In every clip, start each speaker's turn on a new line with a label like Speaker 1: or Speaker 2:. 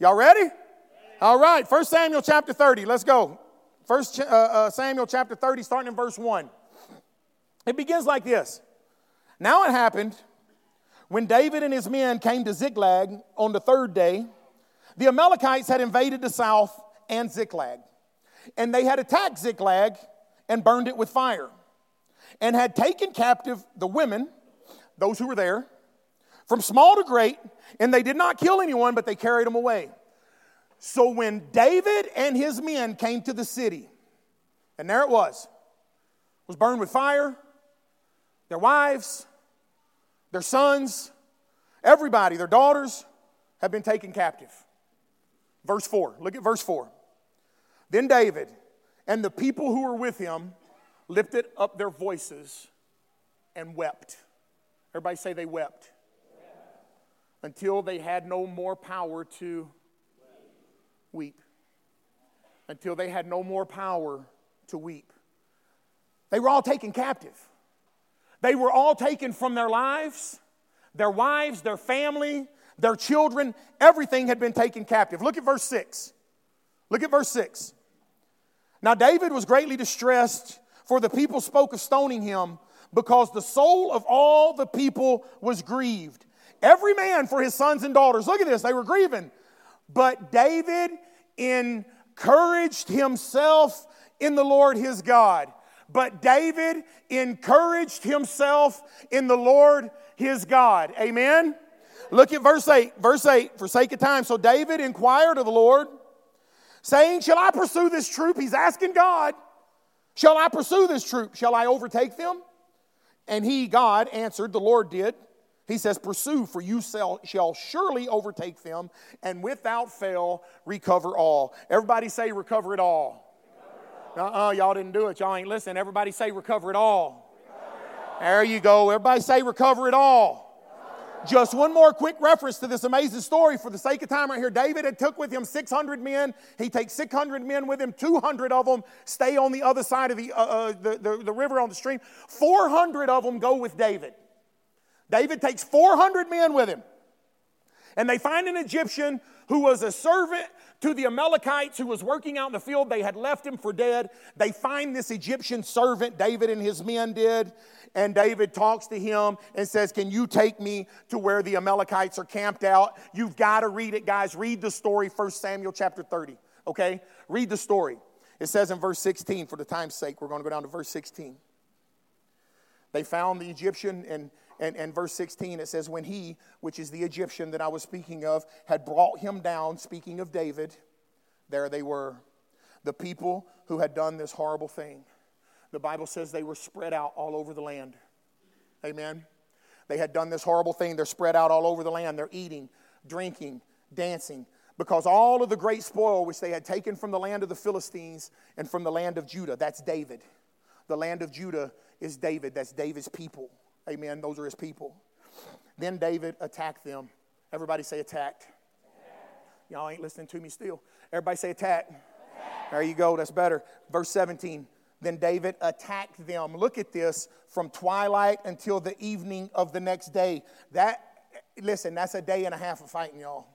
Speaker 1: Y'all ready? All right, 1 Samuel chapter 30. Let's go. 1 uh, uh, Samuel chapter 30, starting in verse 1. It begins like this Now it happened when David and his men came to Ziklag on the third day, the Amalekites had invaded the south and Ziklag. And they had attacked Ziklag and burned it with fire, and had taken captive the women, those who were there, from small to great, and they did not kill anyone, but they carried them away. So when David and his men came to the city, and there it was, was burned with fire, their wives, their sons, everybody, their daughters, have been taken captive. Verse 4, look at verse 4. Then David and the people who were with him lifted up their voices and wept. Everybody say they wept. Until they had no more power to weep. Until they had no more power to weep. They were all taken captive. They were all taken from their lives, their wives, their family, their children. Everything had been taken captive. Look at verse 6. Look at verse 6. Now, David was greatly distressed, for the people spoke of stoning him, because the soul of all the people was grieved. Every man for his sons and daughters. Look at this, they were grieving. But David encouraged himself in the Lord his God. But David encouraged himself in the Lord his God. Amen? Look at verse 8. Verse 8, for sake of time. So David inquired of the Lord saying, Shall I pursue this troop? He's asking God, Shall I pursue this troop? Shall I overtake them? And he, God, answered, The Lord did. He says, Pursue, for you shall surely overtake them, and without fail recover all. Everybody say, Recover it all. Uh uh-uh, uh, y'all didn't do it. Y'all ain't listening. Everybody say, Recover it all. Recover it all. There you go. Everybody say, Recover it all. Just one more quick reference to this amazing story for the sake of time right here. David had took with him 600 men. He takes 600 men with him. 200 of them stay on the other side of the, uh, uh, the, the, the river on the stream. 400 of them go with David. David takes 400 men with him. And they find an Egyptian who was a servant to the Amalekites who was working out in the field. They had left him for dead. They find this Egyptian servant, David and his men did, and David talks to him and says, Can you take me to where the Amalekites are camped out? You've got to read it, guys. Read the story, 1 Samuel chapter 30, okay? Read the story. It says in verse 16, for the time's sake, we're going to go down to verse 16. They found the Egyptian, and, and, and verse 16, it says, When he, which is the Egyptian that I was speaking of, had brought him down, speaking of David, there they were, the people who had done this horrible thing. The Bible says they were spread out all over the land. Amen. They had done this horrible thing. They're spread out all over the land. They're eating, drinking, dancing, because all of the great spoil which they had taken from the land of the Philistines and from the land of Judah, that's David. The land of Judah is David. That's David's people. Amen. Those are his people. Then David attacked them. Everybody say attacked. attacked. Y'all ain't listening to me still. Everybody say attack. attack. There you go. That's better. Verse 17. Then David attacked them. Look at this from twilight until the evening of the next day. That, listen, that's a day and a half of fighting, y'all.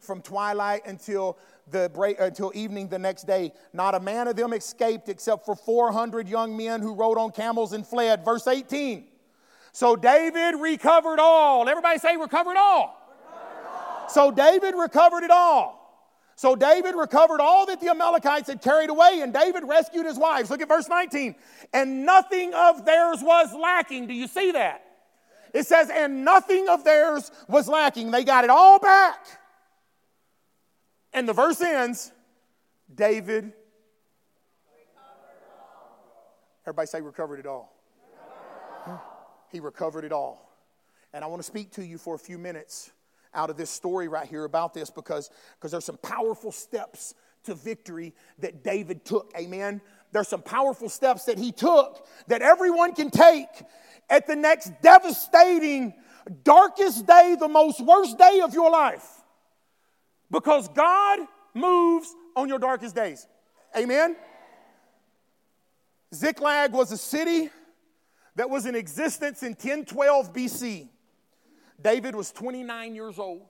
Speaker 1: From twilight until the break, until evening the next day, not a man of them escaped except for 400 young men who rode on camels and fled. Verse 18. So David recovered all. Everybody say recovered all. So David recovered it all. So David recovered all that the Amalekites had carried away, and David rescued his wives. Look at verse 19. And nothing of theirs was lacking. Do you see that? It says, and nothing of theirs was lacking. They got it all back. And the verse ends David. Everybody say, recovered it all. He recovered it all. And I want to speak to you for a few minutes out of this story right here about this because, because there's some powerful steps to victory that David took. Amen. There's some powerful steps that he took that everyone can take at the next devastating, darkest day, the most worst day of your life. Because God moves on your darkest days. Amen. Ziklag was a city that was in existence in 1012 BC. David was 29 years old.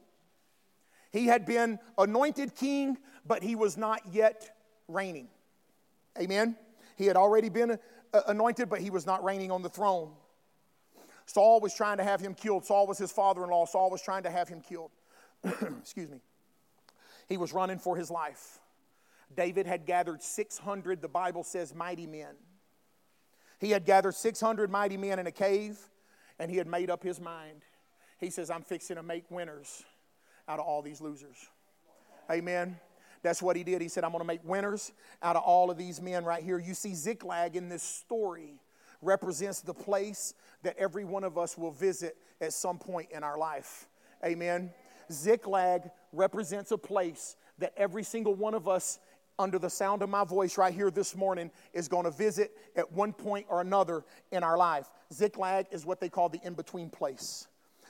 Speaker 1: He had been anointed king, but he was not yet reigning. Amen? He had already been uh, anointed, but he was not reigning on the throne. Saul was trying to have him killed. Saul was his father in law. Saul was trying to have him killed. Excuse me. He was running for his life. David had gathered 600, the Bible says, mighty men. He had gathered 600 mighty men in a cave, and he had made up his mind. He says, I'm fixing to make winners out of all these losers. Amen. That's what he did. He said, I'm going to make winners out of all of these men right here. You see, Ziklag in this story represents the place that every one of us will visit at some point in our life. Amen. Ziklag represents a place that every single one of us, under the sound of my voice right here this morning, is going to visit at one point or another in our life. Ziklag is what they call the in between place.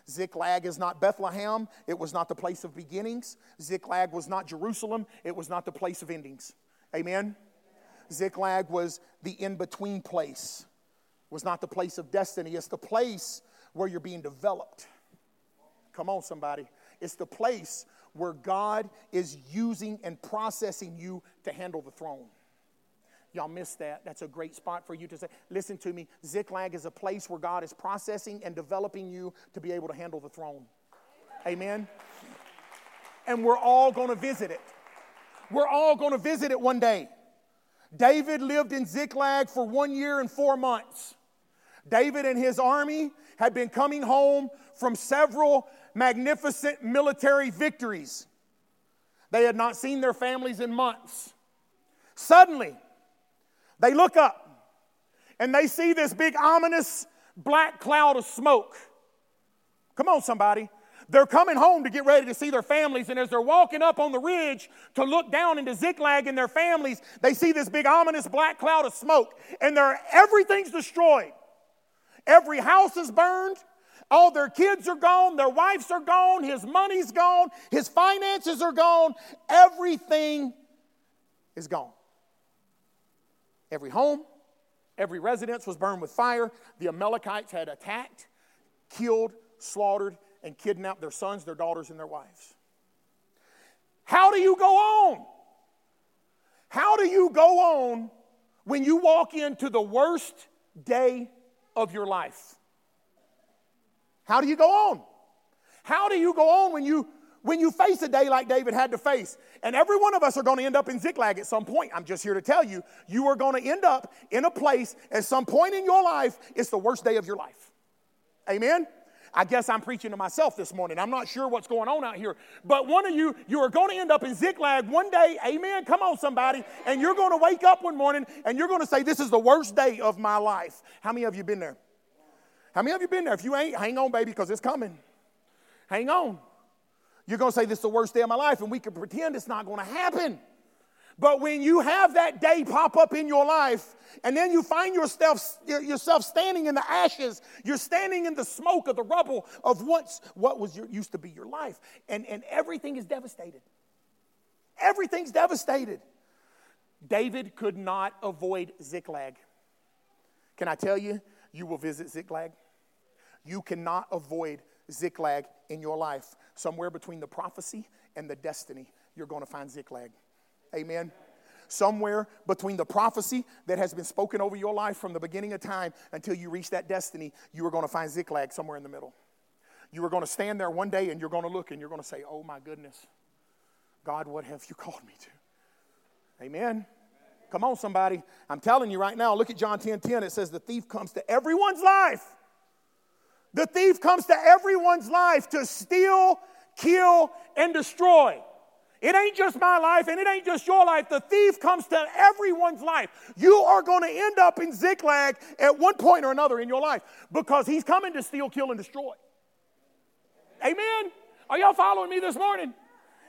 Speaker 1: Ziklag is not Bethlehem. It was not the place of beginnings. Ziklag was not Jerusalem. It was not the place of endings. Amen? Ziklag was the in between place, was not the place of destiny. It's the place where you're being developed. Come on, somebody. It's the place where God is using and processing you to handle the throne. Y'all missed that. That's a great spot for you to say, listen to me. Ziklag is a place where God is processing and developing you to be able to handle the throne. Amen. And we're all going to visit it. We're all going to visit it one day. David lived in Ziklag for one year and four months. David and his army had been coming home from several magnificent military victories. They had not seen their families in months. Suddenly, they look up and they see this big, ominous black cloud of smoke. Come on, somebody. They're coming home to get ready to see their families, and as they're walking up on the ridge to look down into Ziklag and their families, they see this big, ominous black cloud of smoke, and everything's destroyed. Every house is burned. All their kids are gone, their wives are gone, his money's gone, his finances are gone, everything is gone. Every home, every residence was burned with fire. The Amalekites had attacked, killed, slaughtered, and kidnapped their sons, their daughters, and their wives. How do you go on? How do you go on when you walk into the worst day of your life? How do you go on? How do you go on when you when you face a day like David had to face. And every one of us are going to end up in Ziklag at some point. I'm just here to tell you, you are going to end up in a place at some point in your life, it's the worst day of your life. Amen? I guess I'm preaching to myself this morning. I'm not sure what's going on out here. But one of you, you are going to end up in Ziklag one day. Amen. Come on, somebody. And you're going to wake up one morning and you're going to say, This is the worst day of my life. How many of you been there? How many of you been there? If you ain't, hang on, baby, because it's coming. Hang on. You're going to say, This is the worst day of my life, and we can pretend it's not going to happen. But when you have that day pop up in your life, and then you find yourself, yourself standing in the ashes, you're standing in the smoke of the rubble of once what was your, used to be your life, and, and everything is devastated. Everything's devastated. David could not avoid Ziklag. Can I tell you, you will visit Ziklag? You cannot avoid Ziklag in your life. Somewhere between the prophecy and the destiny, you're going to find Ziklag. Amen. Somewhere between the prophecy that has been spoken over your life from the beginning of time until you reach that destiny, you are going to find Ziklag somewhere in the middle. You are going to stand there one day and you're going to look and you're going to say, Oh my goodness, God, what have you called me to? Amen. Come on, somebody. I'm telling you right now, look at John 10 10. It says, The thief comes to everyone's life the thief comes to everyone's life to steal, kill, and destroy. It ain't just my life and it ain't just your life. The thief comes to everyone's life. You are going to end up in Ziklag at one point or another in your life because he's coming to steal, kill, and destroy. Amen? Are y'all following me this morning?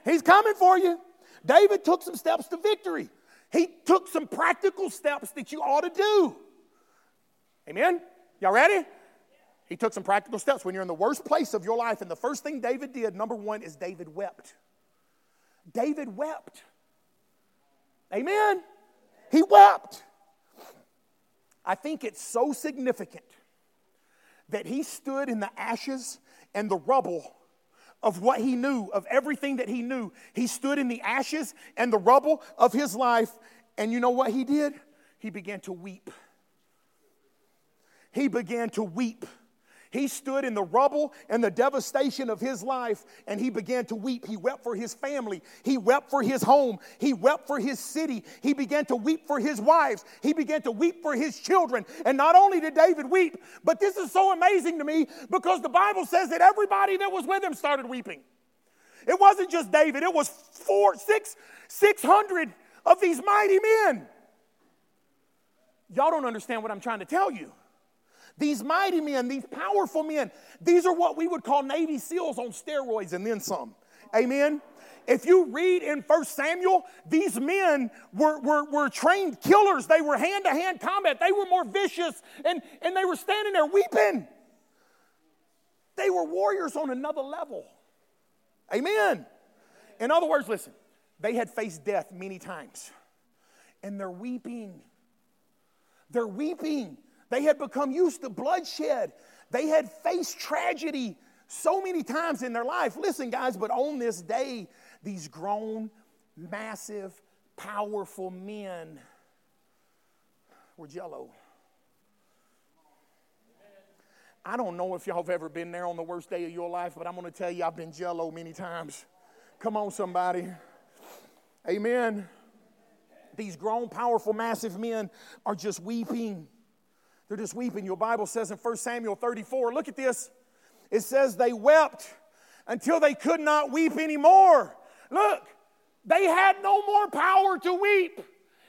Speaker 1: He's coming for you. David took some steps to victory. He took some practical steps that you ought to do. Amen? Y'all ready? He took some practical steps. When you're in the worst place of your life, and the first thing David did, number one, is David wept. David wept. Amen? He wept. I think it's so significant that he stood in the ashes and the rubble of what he knew, of everything that he knew. He stood in the ashes and the rubble of his life, and you know what he did? He began to weep. He began to weep. He stood in the rubble and the devastation of his life and he began to weep. He wept for his family. He wept for his home. He wept for his city. He began to weep for his wives. He began to weep for his children. And not only did David weep, but this is so amazing to me because the Bible says that everybody that was with him started weeping. It wasn't just David, it was four, six, six hundred of these mighty men. Y'all don't understand what I'm trying to tell you. These mighty men, these powerful men, these are what we would call Navy SEALs on steroids and then some. Amen? If you read in 1 Samuel, these men were, were, were trained killers. They were hand to hand combat. They were more vicious and, and they were standing there weeping. They were warriors on another level. Amen. In other words, listen, they had faced death many times and they're weeping. They're weeping they had become used to bloodshed. They had faced tragedy so many times in their life. Listen, guys, but on this day, these grown, massive, powerful men were jello. I don't know if y'all have ever been there on the worst day of your life, but I'm going to tell you, I've been jello many times. Come on, somebody. Amen. These grown, powerful, massive men are just weeping. They're just weeping. Your Bible says in 1 Samuel 34, look at this. It says they wept until they could not weep anymore. Look, they had no more power to weep.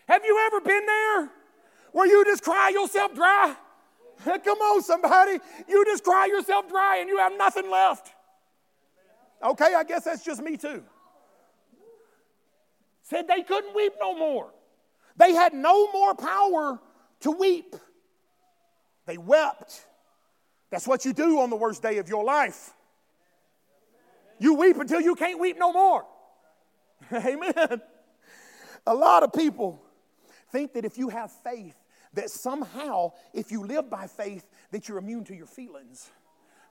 Speaker 1: Have you ever been there where you just cry yourself dry? Come on, somebody. You just cry yourself dry and you have nothing left. Okay, I guess that's just me too. Said they couldn't weep no more. They had no more power to weep. They wept. That's what you do on the worst day of your life. You weep until you can't weep no more. Amen. A lot of people think that if you have faith, that somehow, if you live by faith, that you're immune to your feelings.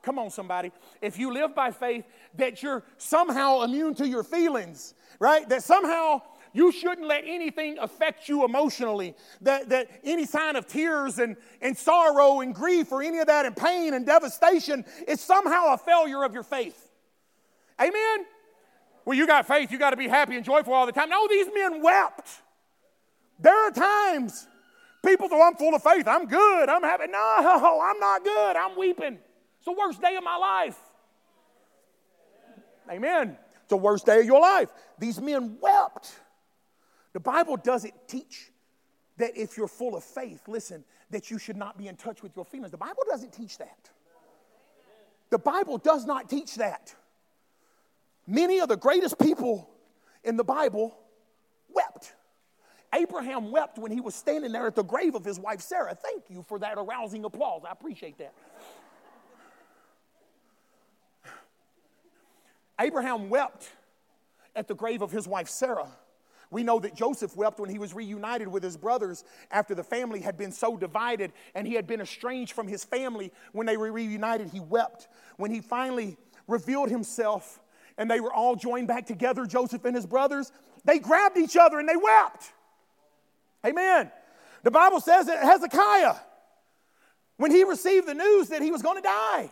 Speaker 1: Come on, somebody. If you live by faith, that you're somehow immune to your feelings, right? That somehow you shouldn't let anything affect you emotionally. That, that any sign of tears and, and sorrow and grief or any of that and pain and devastation is somehow a failure of your faith. Amen? Well, you got faith, you got to be happy and joyful all the time. No, these men wept. There are times people say, I'm full of faith, I'm good, I'm happy. No, I'm not good, I'm weeping. It's the worst day of my life. Amen. It's the worst day of your life. These men wept. The Bible doesn't teach that if you're full of faith, listen, that you should not be in touch with your feelings. The Bible doesn't teach that. The Bible does not teach that. Many of the greatest people in the Bible wept. Abraham wept when he was standing there at the grave of his wife Sarah. Thank you for that arousing applause. I appreciate that. Abraham wept at the grave of his wife Sarah we know that Joseph wept when he was reunited with his brothers after the family had been so divided and he had been estranged from his family. When they were reunited, he wept. When he finally revealed himself and they were all joined back together, Joseph and his brothers, they grabbed each other and they wept. Amen. The Bible says that Hezekiah, when he received the news that he was going to die,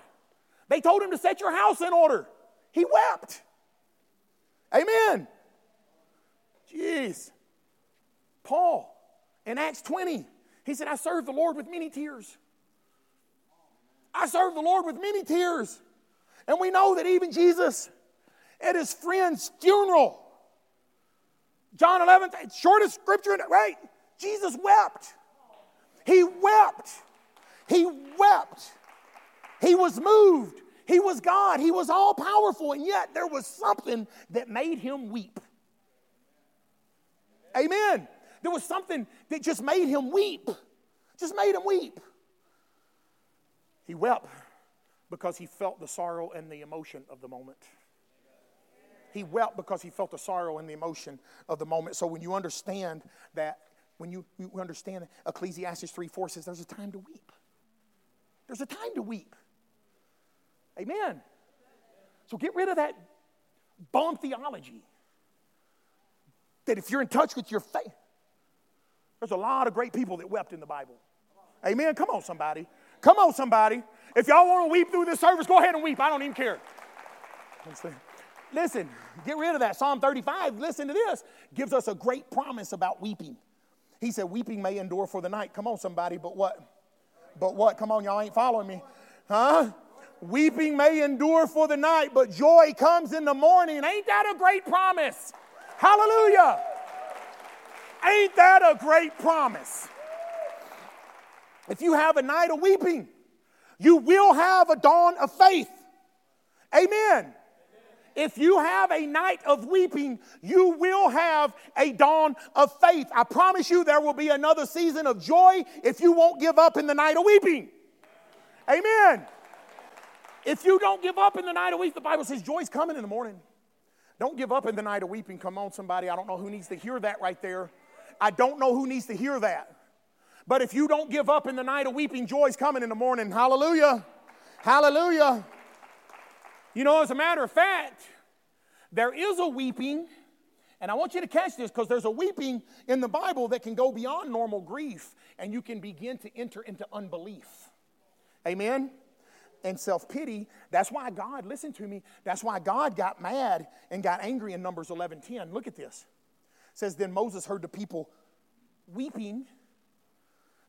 Speaker 1: they told him to set your house in order. He wept. Amen. Jeez. Paul in Acts 20, he said, I served the Lord with many tears. I served the Lord with many tears. And we know that even Jesus at his friend's funeral, John 11, shortest scripture, right? Jesus wept. He wept. He wept. He was moved. He was God. He was all powerful. And yet there was something that made him weep. Amen. There was something that just made him weep. Just made him weep. He wept because he felt the sorrow and the emotion of the moment. He wept because he felt the sorrow and the emotion of the moment. So when you understand that, when you, you understand Ecclesiastes 3 4 says there's a time to weep. There's a time to weep. Amen. So get rid of that bomb theology that if you're in touch with your faith, there's a lot of great people that wept in the Bible. Amen. Come on, somebody. Come on, somebody. If y'all want to weep through this service, go ahead and weep. I don't even care. Listen, get rid of that. Psalm 35, listen to this, gives us a great promise about weeping. He said, Weeping may endure for the night. Come on, somebody, but what? But what? Come on, y'all ain't following me. Huh? Weeping may endure for the night, but joy comes in the morning. Ain't that a great promise? Hallelujah. Ain't that a great promise? If you have a night of weeping, you will have a dawn of faith. Amen. If you have a night of weeping, you will have a dawn of faith. I promise you there will be another season of joy if you won't give up in the night of weeping. Amen. If you don't give up in the night of weeping, the Bible says joy's coming in the morning. Don't give up in the night of weeping. Come on, somebody. I don't know who needs to hear that right there. I don't know who needs to hear that. But if you don't give up in the night of weeping, joy's coming in the morning. Hallelujah. Hallelujah. You know, as a matter of fact, there is a weeping, and I want you to catch this because there's a weeping in the Bible that can go beyond normal grief, and you can begin to enter into unbelief. Amen? And self pity. That's why God, listen to me, that's why God got mad and got angry in Numbers 11 10. Look at this. It says, Then Moses heard the people weeping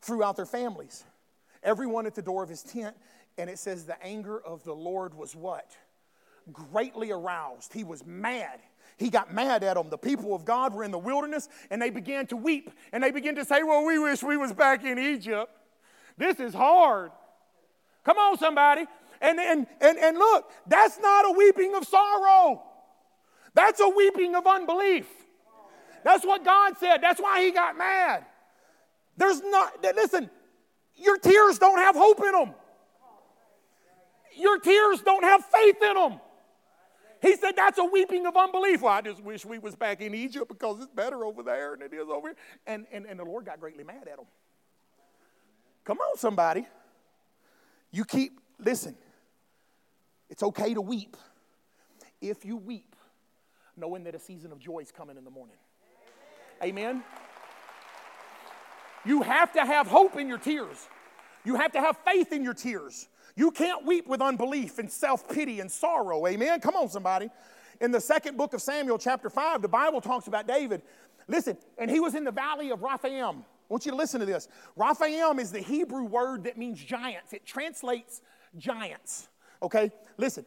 Speaker 1: throughout their families, everyone at the door of his tent, and it says, The anger of the Lord was what? greatly aroused. He was mad. He got mad at them. The people of God were in the wilderness and they began to weep and they began to say, Well, we wish we was back in Egypt. This is hard. Come on, somebody. And, and, and, and look, that's not a weeping of sorrow. That's a weeping of unbelief. That's what God said. That's why he got mad. There's not, listen, your tears don't have hope in them. Your tears don't have faith in them. He said that's a weeping of unbelief. Well, I just wish we was back in Egypt because it's better over there than it is over here. And, and, and the Lord got greatly mad at them. Come on, somebody. You keep, listen, it's okay to weep if you weep, knowing that a season of joy is coming in the morning. Amen. You have to have hope in your tears. You have to have faith in your tears. You can't weep with unbelief and self pity and sorrow. Amen. Come on, somebody. In the second book of Samuel, chapter 5, the Bible talks about David. Listen, and he was in the valley of Rephaim. Want you to listen to this. Rephaim is the Hebrew word that means giants, it translates giants. Okay? Listen.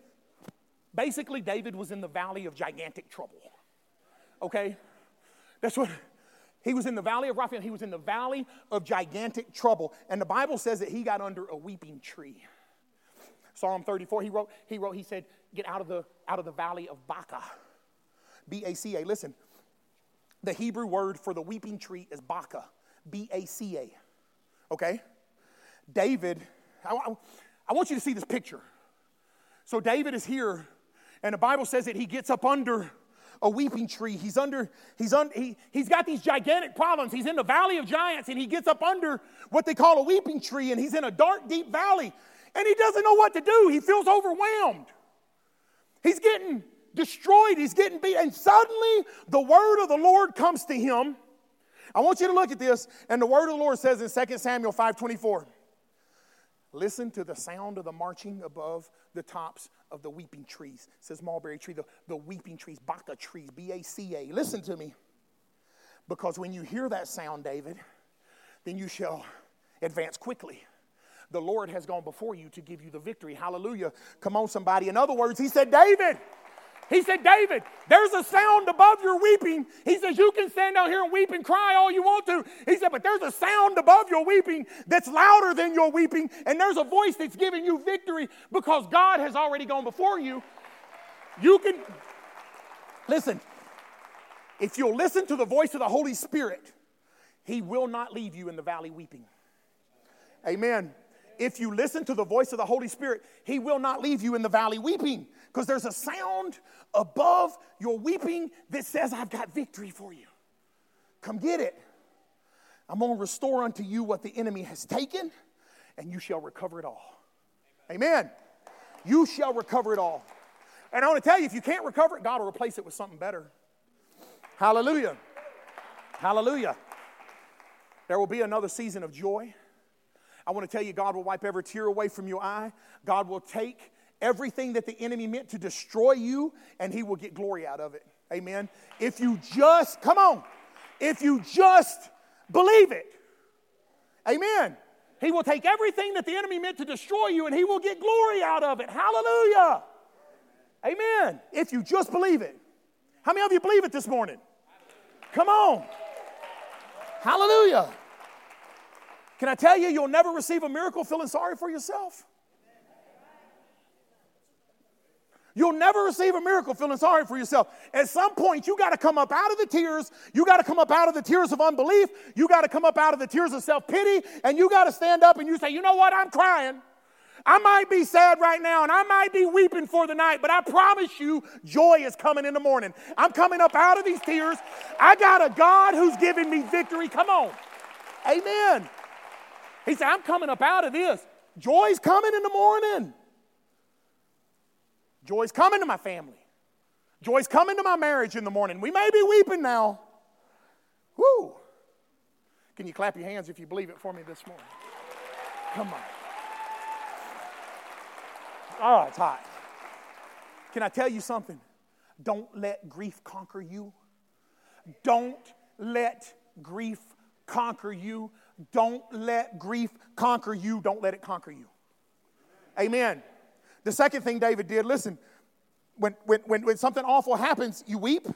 Speaker 1: Basically, David was in the valley of gigantic trouble. Okay? That's what he was in the valley of Rephaim. He was in the valley of gigantic trouble. And the Bible says that he got under a weeping tree. Psalm 34, he wrote, he wrote, he said, get out of the out of the valley of Baca. B-A-C-A. Listen, the Hebrew word for the weeping tree is Baca. B-A-C-A. Okay? David, I, I want you to see this picture. So David is here, and the Bible says that he gets up under a weeping tree. He's under, he's on, he, he's got these gigantic problems. He's in the valley of giants, and he gets up under what they call a weeping tree, and he's in a dark, deep valley and he doesn't know what to do. He feels overwhelmed. He's getting destroyed. He's getting beat. And suddenly the word of the Lord comes to him. I want you to look at this. And the word of the Lord says in 2 Samuel 5:24. Listen to the sound of the marching above the tops of the weeping trees. It says mulberry tree, the, the weeping trees, Baca trees, B-A-C-A. Listen to me. Because when you hear that sound, David, then you shall advance quickly the Lord has gone before you to give you the victory. Hallelujah. Come on, somebody. In other words, he said, David, he said, David, there's a sound above your weeping. He says, You can stand out here and weep and cry all you want to. He said, But there's a sound above your weeping that's louder than your weeping, and there's a voice that's giving you victory because God has already gone before you. You can, listen, if you'll listen to the voice of the Holy Spirit, He will not leave you in the valley weeping. Amen if you listen to the voice of the Holy Spirit, He will not leave you in the valley weeping because there's a sound above your weeping that says, I've got victory for you. Come get it. I'm going to restore unto you what the enemy has taken, and you shall recover it all. Amen. You shall recover it all. And I want to tell you, if you can't recover it, God will replace it with something better. Hallelujah. Hallelujah. There will be another season of joy. I want to tell you, God will wipe every tear away from your eye. God will take everything that the enemy meant to destroy you, and he will get glory out of it. Amen. If you just, come on, if you just believe it. Amen. He will take everything that the enemy meant to destroy you and he will get glory out of it. Hallelujah. Amen. If you just believe it. How many of you believe it this morning? Come on. Hallelujah. Can I tell you, you'll never receive a miracle feeling sorry for yourself? You'll never receive a miracle feeling sorry for yourself. At some point, you got to come up out of the tears. You got to come up out of the tears of unbelief. You got to come up out of the tears of self pity. And you got to stand up and you say, you know what? I'm crying. I might be sad right now and I might be weeping for the night, but I promise you, joy is coming in the morning. I'm coming up out of these tears. I got a God who's giving me victory. Come on. Amen. He said, I'm coming up out of this. Joy's coming in the morning. Joy's coming to my family. Joy's coming to my marriage in the morning. We may be weeping now. Woo! Can you clap your hands if you believe it for me this morning? Come on. Oh, it's hot. Can I tell you something? Don't let grief conquer you. Don't let grief conquer you. Don't let grief conquer you. Don't let it conquer you. Amen. The second thing David did, listen, when, when, when, when something awful happens, you weep.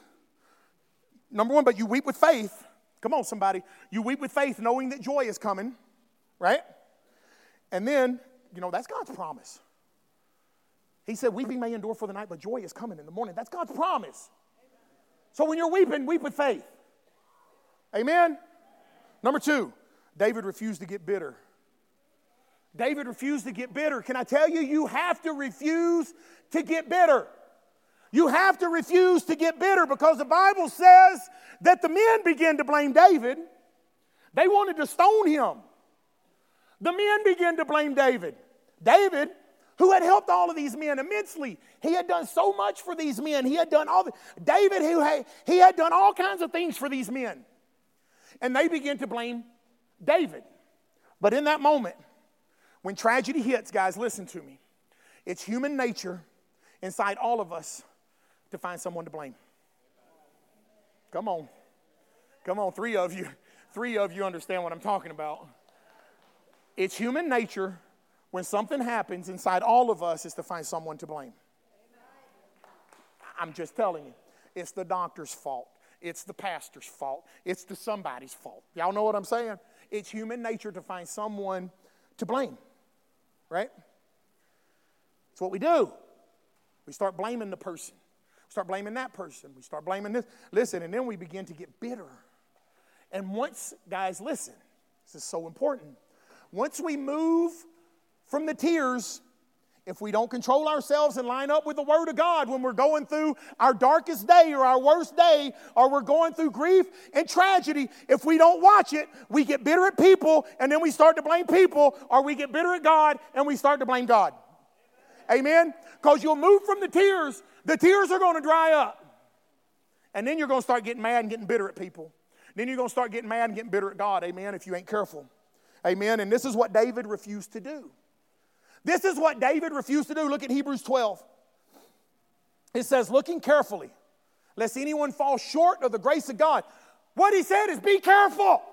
Speaker 1: Number one, but you weep with faith. Come on, somebody. You weep with faith, knowing that joy is coming, right? And then, you know, that's God's promise. He said, Weeping may endure for the night, but joy is coming in the morning. That's God's promise. So when you're weeping, weep with faith. Amen? Number two, David refused to get bitter. David refused to get bitter. Can I tell you, you have to refuse to get bitter. You have to refuse to get bitter because the Bible says that the men began to blame David. They wanted to stone him. The men began to blame David. David, who had helped all of these men immensely, he had done so much for these men. He had done all the, David, who had, he had done all kinds of things for these men. And they began to blame David. But in that moment, when tragedy hits, guys, listen to me. It's human nature inside all of us to find someone to blame. Come on. Come on, three of you. Three of you understand what I'm talking about. It's human nature when something happens inside all of us is to find someone to blame. I'm just telling you, it's the doctor's fault. It's the pastor's fault. It's the somebody's fault. Y'all know what I'm saying? It's human nature to find someone to blame right? It's what we do. We start blaming the person. We start blaming that person. We start blaming this. Listen, and then we begin to get bitter. And once, guys, listen, this is so important. Once we move from the tears if we don't control ourselves and line up with the Word of God when we're going through our darkest day or our worst day, or we're going through grief and tragedy, if we don't watch it, we get bitter at people and then we start to blame people, or we get bitter at God and we start to blame God. Amen? Because you'll move from the tears, the tears are going to dry up. And then you're going to start getting mad and getting bitter at people. Then you're going to start getting mad and getting bitter at God. Amen? If you ain't careful. Amen? And this is what David refused to do. This is what David refused to do. Look at Hebrews 12. It says, looking carefully, lest anyone fall short of the grace of God. What he said is, be careful.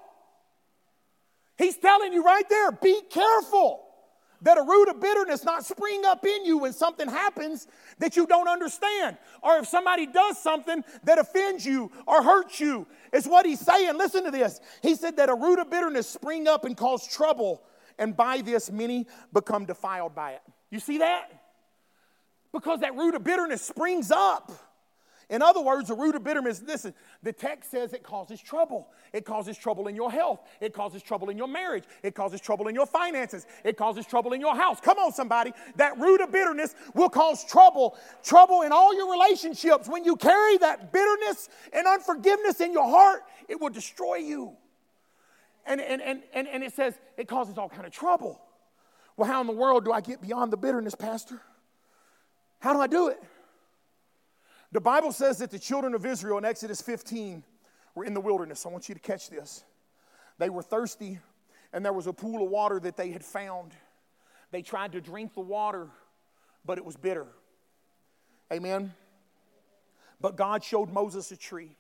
Speaker 1: He's telling you right there, be careful that a root of bitterness not spring up in you when something happens that you don't understand or if somebody does something that offends you or hurts you it's what he's saying listen to this he said that a root of bitterness spring up and cause trouble and by this many become defiled by it. You see that? Because that root of bitterness springs up. In other words, the root of bitterness, listen, the text says it causes trouble. It causes trouble in your health. It causes trouble in your marriage. It causes trouble in your finances. It causes trouble in your house. Come on, somebody. That root of bitterness will cause trouble, trouble in all your relationships. When you carry that bitterness and unforgiveness in your heart, it will destroy you. And, and, and, and, and it says it causes all kind of trouble. Well, how in the world do I get beyond the bitterness, Pastor? How do I do it? The Bible says that the children of Israel in Exodus 15 were in the wilderness. I want you to catch this. They were thirsty, and there was a pool of water that they had found. They tried to drink the water, but it was bitter. Amen. But God showed Moses a tree.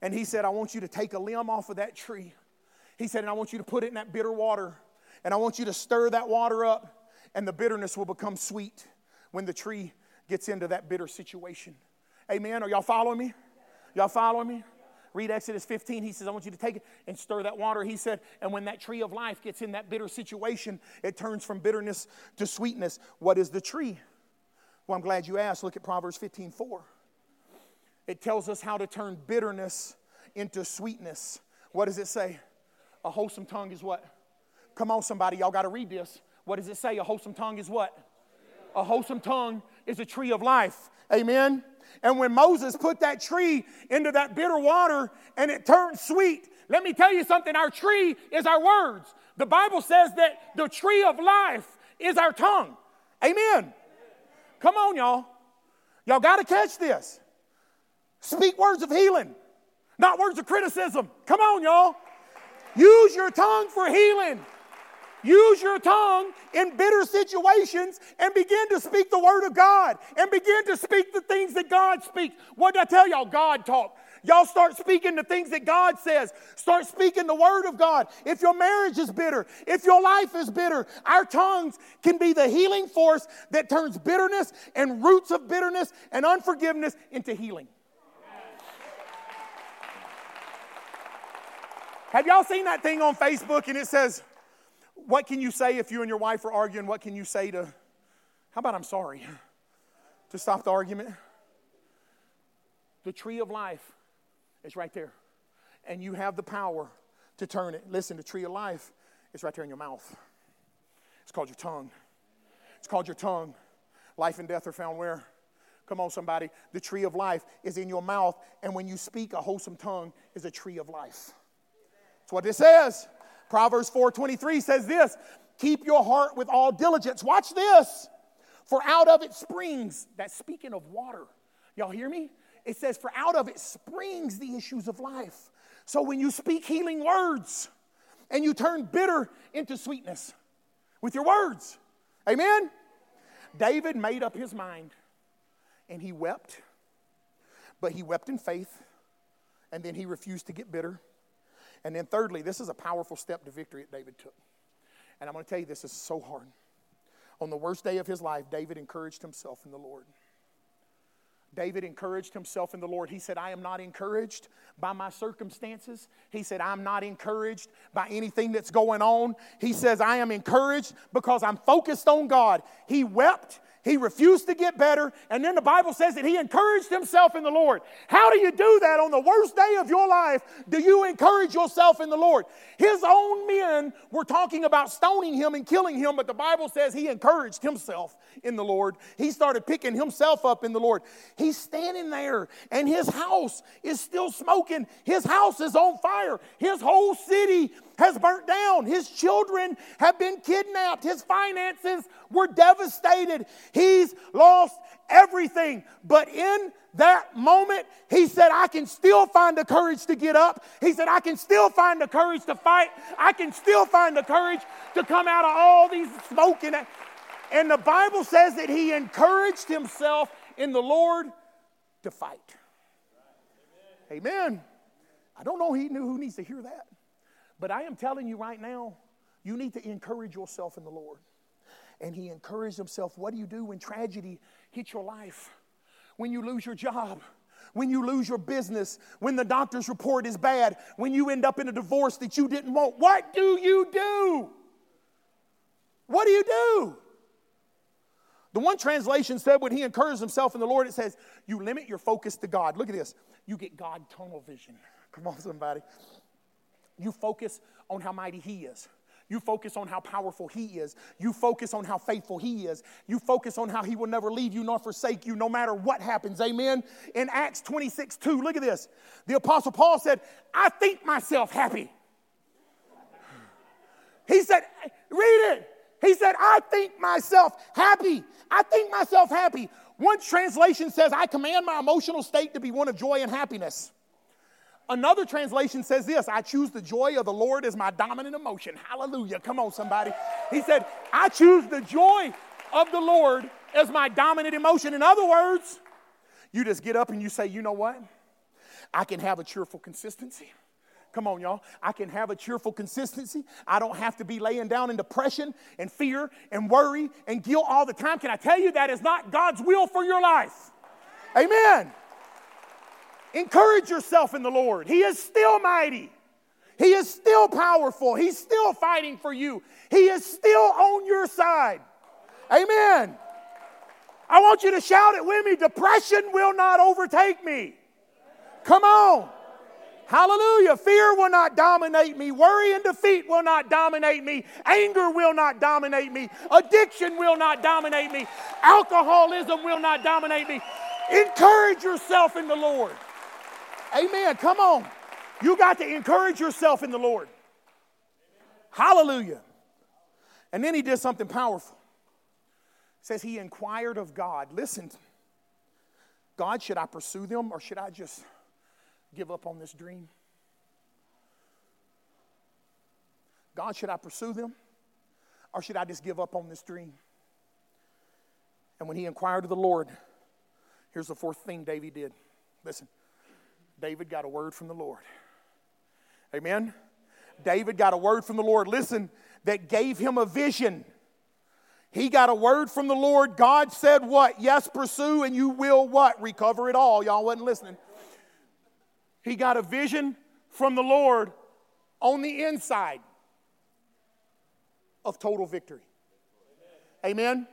Speaker 1: And he said, I want you to take a limb off of that tree. He said, and I want you to put it in that bitter water. And I want you to stir that water up, and the bitterness will become sweet when the tree gets into that bitter situation. Amen. Are y'all following me? Y'all following me? Read Exodus 15. He says, I want you to take it and stir that water. He said, and when that tree of life gets in that bitter situation, it turns from bitterness to sweetness. What is the tree? Well, I'm glad you asked. Look at Proverbs 15 4. It tells us how to turn bitterness into sweetness. What does it say? A wholesome tongue is what? Come on, somebody, y'all got to read this. What does it say? A wholesome tongue is what? A wholesome tongue is a tree of life. Amen. And when Moses put that tree into that bitter water and it turned sweet, let me tell you something our tree is our words. The Bible says that the tree of life is our tongue. Amen. Come on, y'all. Y'all got to catch this. Speak words of healing, not words of criticism. Come on, y'all. Use your tongue for healing. Use your tongue in bitter situations and begin to speak the word of God and begin to speak the things that God speaks. What did I tell y'all? God talk. Y'all start speaking the things that God says. Start speaking the word of God. If your marriage is bitter, if your life is bitter, our tongues can be the healing force that turns bitterness and roots of bitterness and unforgiveness into healing. Have y'all seen that thing on Facebook and it says, What can you say if you and your wife are arguing? What can you say to, how about I'm sorry, to stop the argument? The tree of life is right there. And you have the power to turn it. Listen, the tree of life is right there in your mouth. It's called your tongue. It's called your tongue. Life and death are found where? Come on, somebody. The tree of life is in your mouth. And when you speak, a wholesome tongue is a tree of life. That's what it says. Proverbs 4:23 says this: "Keep your heart with all diligence." Watch this. For out of it springs, that's speaking of water. Y'all hear me? It says, For out of it springs the issues of life. So when you speak healing words and you turn bitter into sweetness with your words, amen? David made up his mind and he wept, but he wept in faith and then he refused to get bitter. And then, thirdly, this is a powerful step to victory that David took. And I'm going to tell you, this is so hard. On the worst day of his life, David encouraged himself in the Lord. David encouraged himself in the Lord. He said, I am not encouraged by my circumstances. He said, I'm not encouraged by anything that's going on. He says, I am encouraged because I'm focused on God. He wept he refused to get better. And then the Bible says that he encouraged himself in the Lord. How do you do that on the worst day of your life? Do you encourage yourself in the Lord? His own men were talking about stoning him and killing him, but the Bible says he encouraged himself in the Lord. He started picking himself up in the Lord. He's standing there, and his house is still smoking. His house is on fire. His whole city has burnt down. His children have been kidnapped. His finances were devastated. He's lost everything. But in that moment, he said, I can still find the courage to get up. He said, I can still find the courage to fight. I can still find the courage to come out of all these smoking. And the Bible says that he encouraged himself in the Lord to fight. Amen. I don't know he knew who needs to hear that. But I am telling you right now, you need to encourage yourself in the Lord. And he encouraged himself. What do you do when tragedy hits your life? When you lose your job? When you lose your business? When the doctor's report is bad? When you end up in a divorce that you didn't want? What do you do? What do you do? The one translation said when he encouraged himself in the Lord, it says, You limit your focus to God. Look at this. You get God tunnel vision. Come on, somebody. You focus on how mighty He is. You focus on how powerful He is. You focus on how faithful He is. You focus on how He will never leave you nor forsake you no matter what happens. Amen. In Acts 26 2, look at this. The Apostle Paul said, I think myself happy. He said, read it. He said, I think myself happy. I think myself happy. One translation says, I command my emotional state to be one of joy and happiness. Another translation says this I choose the joy of the Lord as my dominant emotion. Hallelujah. Come on, somebody. He said, I choose the joy of the Lord as my dominant emotion. In other words, you just get up and you say, you know what? I can have a cheerful consistency. Come on, y'all. I can have a cheerful consistency. I don't have to be laying down in depression and fear and worry and guilt all the time. Can I tell you that is not God's will for your life? Amen. Encourage yourself in the Lord. He is still mighty. He is still powerful. He's still fighting for you. He is still on your side. Amen. I want you to shout it with me depression will not overtake me. Come on. Hallelujah. Fear will not dominate me. Worry and defeat will not dominate me. Anger will not dominate me. Addiction will not dominate me. Alcoholism will not dominate me. Encourage yourself in the Lord. Amen. Come on. You got to encourage yourself in the Lord. Hallelujah. And then he did something powerful. It says he inquired of God. Listen, God, should I pursue them or should I just give up on this dream? God, should I pursue them or should I just give up on this dream? And when he inquired of the Lord, here's the fourth thing David did. Listen, David got a word from the Lord. Amen. David got a word from the Lord. Listen, that gave him a vision. He got a word from the Lord. God said, What? Yes, pursue, and you will what? Recover it all. Y'all wasn't listening. He got a vision from the Lord on the inside of total victory. Amen.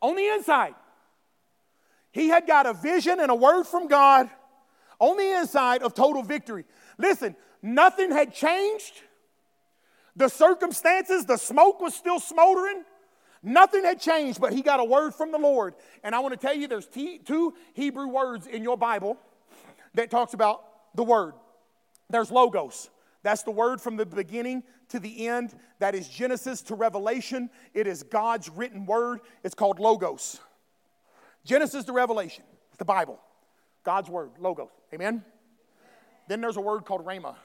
Speaker 1: On the inside. He had got a vision and a word from God on the inside of total victory. Listen, nothing had changed. The circumstances, the smoke was still smoldering. Nothing had changed, but he got a word from the Lord. And I want to tell you there's two Hebrew words in your Bible that talks about the word. There's logos. That's the word from the beginning to the end. That is Genesis to Revelation. It is God's written word. It's called logos. Genesis to Revelation, the Bible. God's word, logos. Amen? Then there's a word called rhema.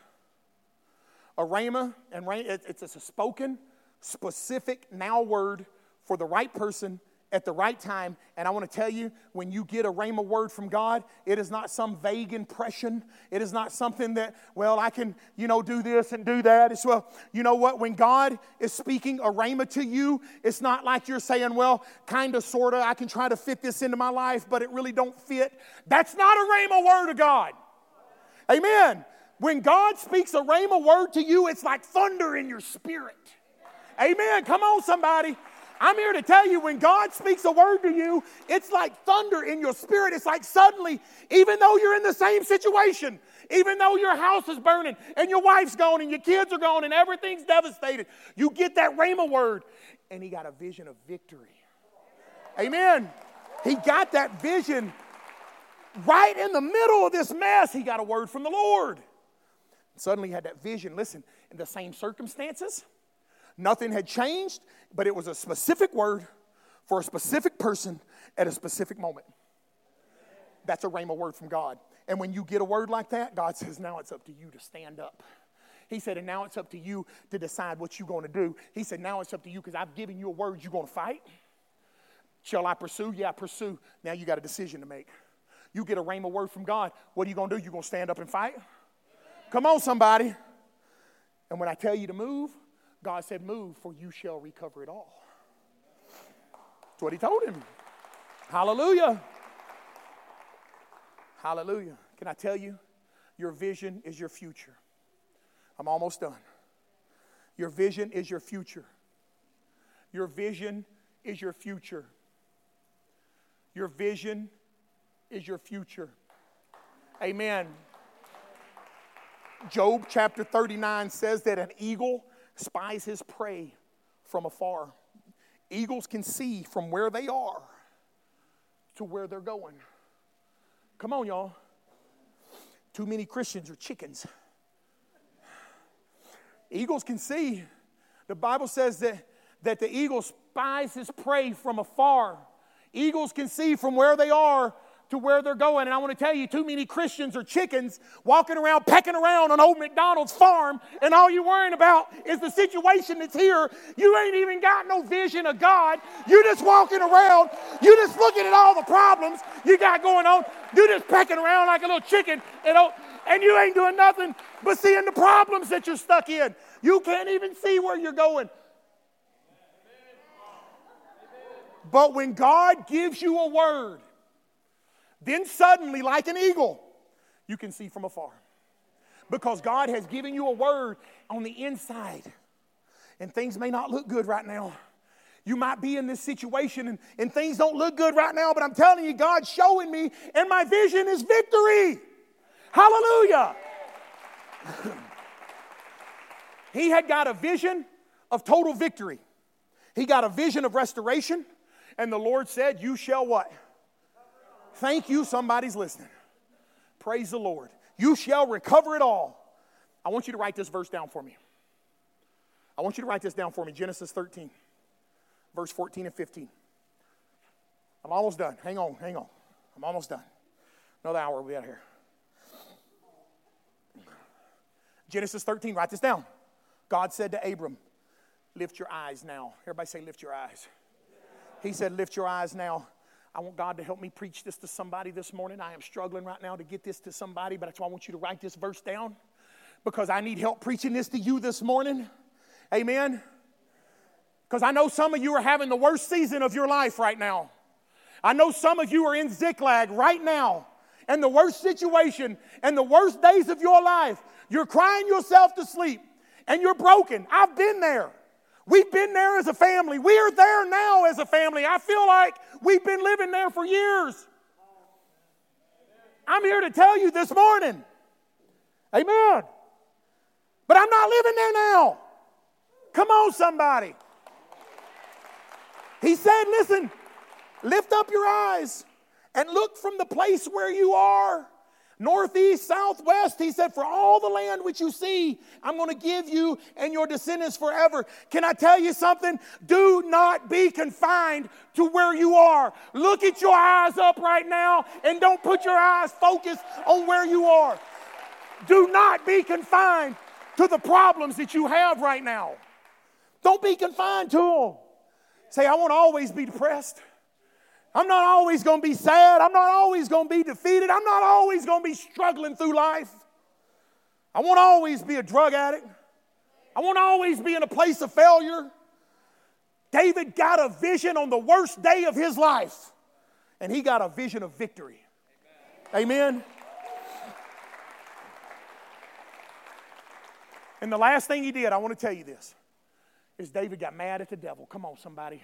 Speaker 1: A rhema, and it's a spoken, specific now word for the right person at the right time. And I want to tell you, when you get a rhema word from God, it is not some vague impression. It is not something that, well, I can, you know, do this and do that. It's, well, you know what? When God is speaking a rhema to you, it's not like you're saying, well, kind of, sort of, I can try to fit this into my life, but it really don't fit. That's not a rhema word of God. Amen. When God speaks a rhema word to you, it's like thunder in your spirit. Amen. Come on, somebody. I'm here to tell you when God speaks a word to you, it's like thunder in your spirit. It's like suddenly, even though you're in the same situation, even though your house is burning and your wife's gone and your kids are gone and everything's devastated, you get that rhema word. And he got a vision of victory. Amen. He got that vision right in the middle of this mess. He got a word from the Lord. Suddenly he had that vision. Listen, in the same circumstances, Nothing had changed, but it was a specific word for a specific person at a specific moment. That's a rhema word from God. And when you get a word like that, God says, now it's up to you to stand up. He said, and now it's up to you to decide what you're going to do. He said, now it's up to you because I've given you a word. You're going to fight? Shall I pursue? Yeah, pursue. Now you got a decision to make. You get a rhema word from God. What are you going to do? You're going to stand up and fight? Come on, somebody. And when I tell you to move, God said, Move, for you shall recover it all. That's what he told him. Hallelujah. Hallelujah. Can I tell you? Your vision is your future. I'm almost done. Your vision is your future. Your vision is your future. Your vision is your future. Amen. Job chapter 39 says that an eagle spies his prey from afar. Eagles can see from where they are to where they're going. Come on, y'all. Too many Christians are chickens. Eagles can see. The Bible says that, that the eagle spies his prey from afar. Eagles can see from where they are to where they're going. And I want to tell you, too many Christians are chickens walking around, pecking around on old McDonald's farm, and all you're worrying about is the situation that's here. You ain't even got no vision of God. You're just walking around. You're just looking at all the problems you got going on. You're just pecking around like a little chicken, and, and you ain't doing nothing but seeing the problems that you're stuck in. You can't even see where you're going. But when God gives you a word, then suddenly, like an eagle, you can see from afar. Because God has given you a word on the inside. And things may not look good right now. You might be in this situation and, and things don't look good right now, but I'm telling you, God's showing me, and my vision is victory. Hallelujah. he had got a vision of total victory. He got a vision of restoration, and the Lord said, You shall what? Thank you, somebody's listening. Praise the Lord. You shall recover it all. I want you to write this verse down for me. I want you to write this down for me Genesis 13, verse 14 and 15. I'm almost done. Hang on, hang on. I'm almost done. Another hour, we'll be out here. Genesis 13, write this down. God said to Abram, Lift your eyes now. Everybody say, Lift your eyes. He said, Lift your eyes now I want God to help me preach this to somebody this morning. I am struggling right now to get this to somebody, but that's why I want you to write this verse down because I need help preaching this to you this morning. Amen. Because I know some of you are having the worst season of your life right now. I know some of you are in Ziklag right now and the worst situation and the worst days of your life. You're crying yourself to sleep and you're broken. I've been there. We've been there as a family. We are there now as a family. I feel like we've been living there for years. I'm here to tell you this morning. Amen. But I'm not living there now. Come on, somebody. He said, Listen, lift up your eyes and look from the place where you are northeast, southwest. He said, For all the land which you see, I'm going to give you and your descendants forever. Can I tell you something? Do not be confined to where you are. Look at your eyes up right now and don't put your eyes focused on where you are. Do not be confined to the problems that you have right now. Don't be confined to them. Say, I won't always be depressed. I'm not always going to be sad. I'm not always going to be defeated. I'm not always going to be struggling through life. I won't always be a drug addict. I won't always be in a place of failure. David got a vision on the worst day of his life, and he got a vision of victory. Amen. Amen. And the last thing he did, I want to tell you this, is David got mad at the devil. Come on, somebody.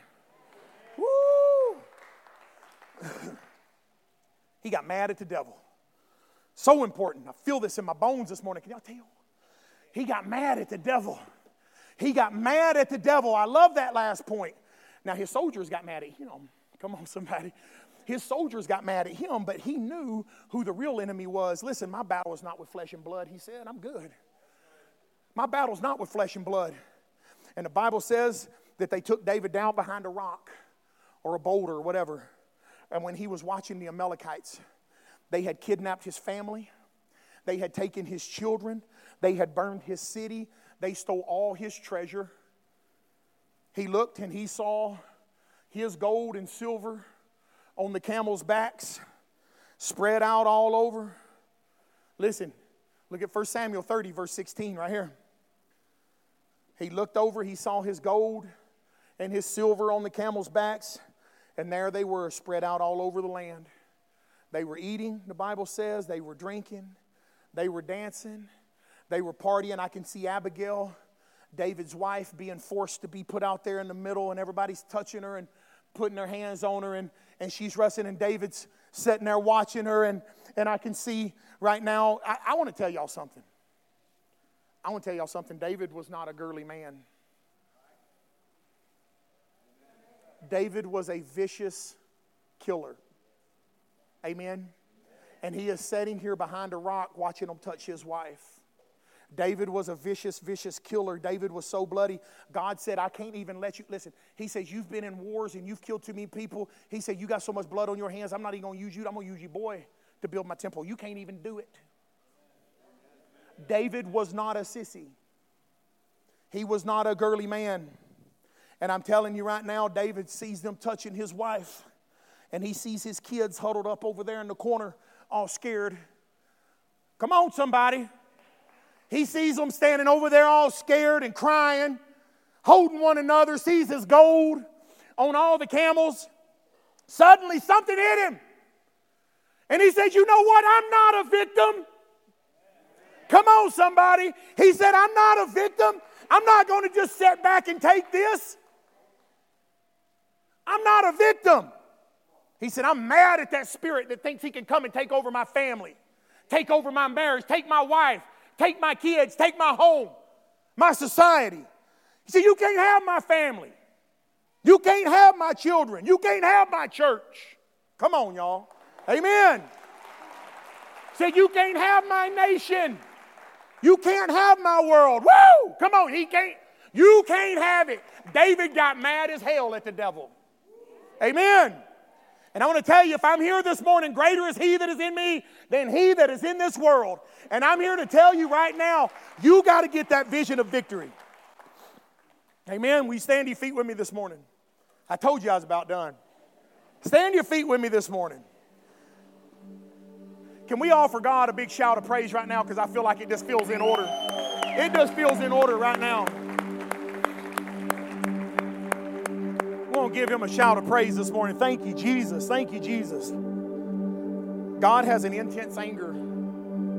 Speaker 1: he got mad at the devil. So important. I feel this in my bones this morning. Can y'all tell? He got mad at the devil. He got mad at the devil. I love that last point. Now, his soldiers got mad at him. Come on, somebody. His soldiers got mad at him, but he knew who the real enemy was. Listen, my battle is not with flesh and blood, he said. I'm good. My battle's not with flesh and blood. And the Bible says that they took David down behind a rock or a boulder or whatever. And when he was watching the Amalekites, they had kidnapped his family, they had taken his children, they had burned his city, they stole all his treasure. He looked and he saw his gold and silver on the camels' backs, spread out all over. Listen, look at 1 Samuel 30, verse 16, right here. He looked over, he saw his gold and his silver on the camels' backs. And there they were spread out all over the land. They were eating, the Bible says. They were drinking. They were dancing. They were partying. I can see Abigail, David's wife, being forced to be put out there in the middle, and everybody's touching her and putting their hands on her, and, and she's wrestling, and David's sitting there watching her. And, and I can see right now, I, I want to tell y'all something. I want to tell y'all something. David was not a girly man. David was a vicious killer. Amen. And he is sitting here behind a rock watching him touch his wife. David was a vicious, vicious killer. David was so bloody. God said, I can't even let you. Listen, he says, You've been in wars and you've killed too many people. He said, You got so much blood on your hands, I'm not even going to use you. I'm going to use your boy to build my temple. You can't even do it. David was not a sissy, he was not a girly man. And I'm telling you right now, David sees them touching his wife, and he sees his kids huddled up over there in the corner, all scared. Come on, somebody. He sees them standing over there all scared and crying, holding one another, sees his gold on all the camels. Suddenly, something hit him. And he said, You know what? I'm not a victim. Come on, somebody. He said, I'm not a victim. I'm not going to just sit back and take this. I'm not a victim. He said, I'm mad at that spirit that thinks he can come and take over my family, take over my marriage, take my wife, Take my kids, take my home, my society. He said, You can't have my family. You can't have my children. You can't have my church. Come on, y'all. Amen. He said, You can't have my nation. You can't have my world. Woo! Come on, he can't. You can't have it. David got mad as hell at the devil. Amen. And I want to tell you, if I'm here this morning, greater is He that is in me than He that is in this world. And I'm here to tell you right now, you got to get that vision of victory. Amen. You stand your feet with me this morning? I told you I was about done. Stand your feet with me this morning. Can we offer God a big shout of praise right now? Because I feel like it just feels in order. It just feels in order right now. Give him a shout of praise this morning. Thank you, Jesus. Thank you, Jesus. God has an intense anger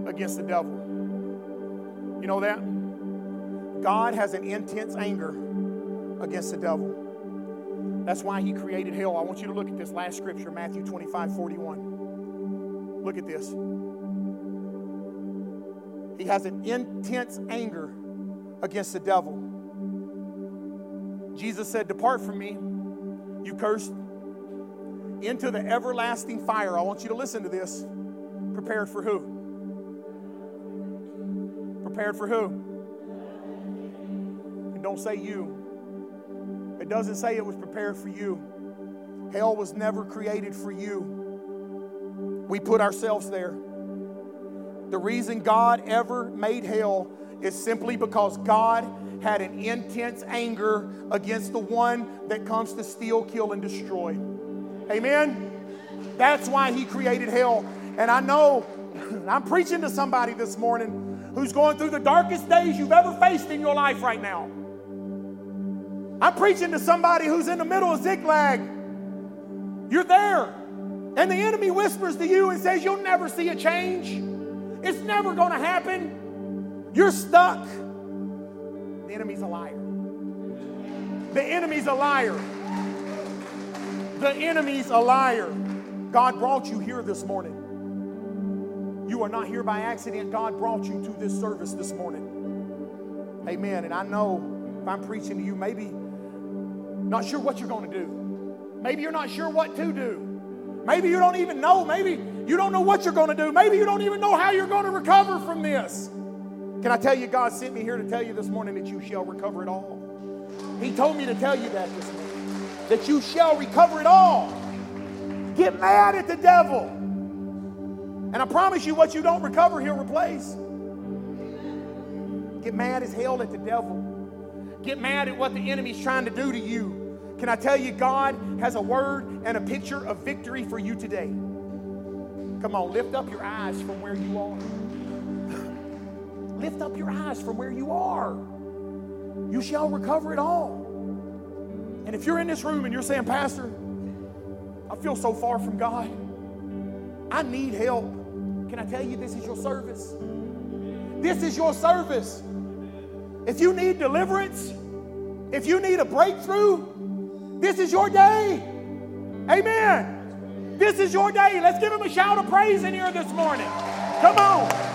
Speaker 1: against the devil. You know that? God has an intense anger against the devil. That's why he created hell. I want you to look at this last scripture, Matthew 25 41. Look at this. He has an intense anger against the devil. Jesus said, Depart from me, you cursed, into the everlasting fire. I want you to listen to this. Prepared for who? Prepared for who? And don't say you. It doesn't say it was prepared for you. Hell was never created for you. We put ourselves there. The reason God ever made hell is simply because God had an intense anger against the one that comes to steal, kill, and destroy. Amen? That's why he created hell. And I know I'm preaching to somebody this morning who's going through the darkest days you've ever faced in your life right now. I'm preaching to somebody who's in the middle of Ziklag. You're there. And the enemy whispers to you and says, You'll never see a change. It's never going to happen. You're stuck. The enemy's a liar. The enemy's a liar. The enemy's a liar. God brought you here this morning. You are not here by accident. God brought you to this service this morning. Amen. And I know if I'm preaching to you, maybe not sure what you're going to do. Maybe you're not sure what to do. Maybe you don't even know. Maybe you don't know what you're going to do. Maybe you don't even know how you're going to recover from this. Can I tell you, God sent me here to tell you this morning that you shall recover it all. He told me to tell you that this morning, that you shall recover it all. Get mad at the devil. And I promise you, what you don't recover, he'll replace. Get mad as hell at the devil. Get mad at what the enemy's trying to do to you. Can I tell you, God has a word and a picture of victory for you today? Come on, lift up your eyes from where you are. Lift up your eyes from where you are. You shall recover it all. And if you're in this room and you're saying, Pastor, I feel so far from God, I need help. Can I tell you this is your service? This is your service. If you need deliverance, if you need a breakthrough, this is your day. Amen. This is your day. Let's give him a shout of praise in here this morning. Come on.